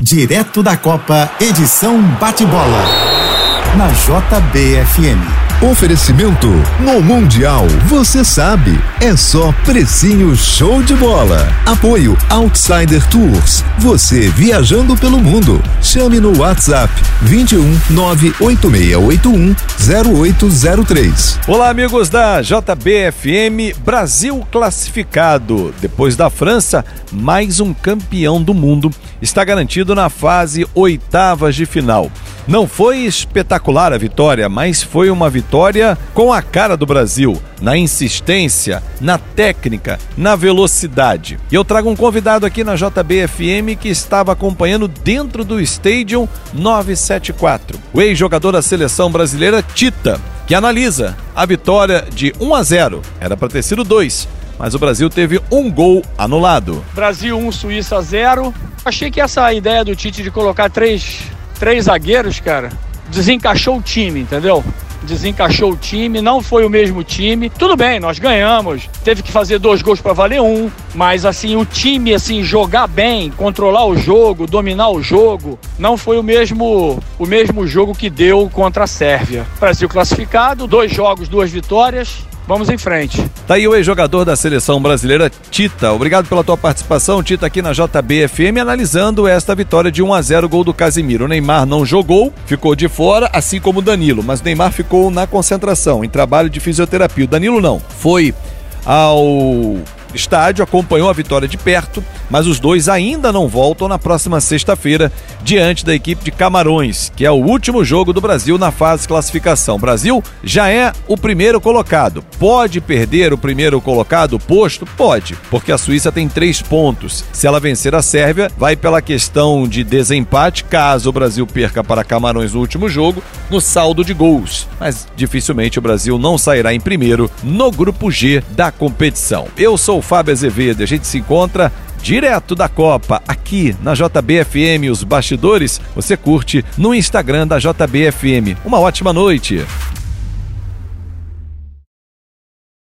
Direto da Copa, edição bate-bola. Na JBFM. Oferecimento no Mundial, você sabe, é só precinho show de bola. Apoio Outsider Tours, você viajando pelo mundo. Chame no WhatsApp 21 98681 0803. Olá, amigos da JBFM, Brasil classificado. Depois da França, mais um campeão do mundo está garantido na fase oitavas de final. Não foi espetacular a vitória, mas foi uma vitória com a cara do Brasil, na insistência, na técnica, na velocidade. E eu trago um convidado aqui na JBFM que estava acompanhando dentro do Stadium 974, o ex-jogador da seleção brasileira Tita, que analisa a vitória de 1 a 0. Era para ter sido 2, mas o Brasil teve um gol anulado. Brasil 1, Suíça 0. Achei que essa ideia do Tite de colocar três três zagueiros, cara, desencaixou o time, entendeu? Desencaixou o time, não foi o mesmo time. Tudo bem, nós ganhamos. Teve que fazer dois gols para valer um, mas assim, o time assim jogar bem, controlar o jogo, dominar o jogo, não foi o mesmo o mesmo jogo que deu contra a Sérvia. Brasil classificado, dois jogos, duas vitórias vamos em frente. Tá aí o ex-jogador da seleção brasileira, Tita. Obrigado pela tua participação, Tita, aqui na JBFM, analisando esta vitória de 1 a 0 gol do Casimiro. O Neymar não jogou, ficou de fora, assim como o Danilo, mas o Neymar ficou na concentração, em trabalho de fisioterapia. O Danilo não, foi ao estádio, acompanhou a vitória de perto, mas os dois ainda não voltam na próxima sexta-feira diante da equipe de Camarões, que é o último jogo do Brasil na fase de classificação. O Brasil já é o primeiro colocado. Pode perder o primeiro colocado posto? Pode, porque a Suíça tem três pontos. Se ela vencer a Sérvia, vai pela questão de desempate, caso o Brasil perca para Camarões no último jogo, no saldo de gols. Mas dificilmente o Brasil não sairá em primeiro no grupo G da competição. Eu sou o Fábio Azevedo, a gente se encontra direto da Copa, aqui na JBFM. Os bastidores você curte no Instagram da JBFM. Uma ótima noite.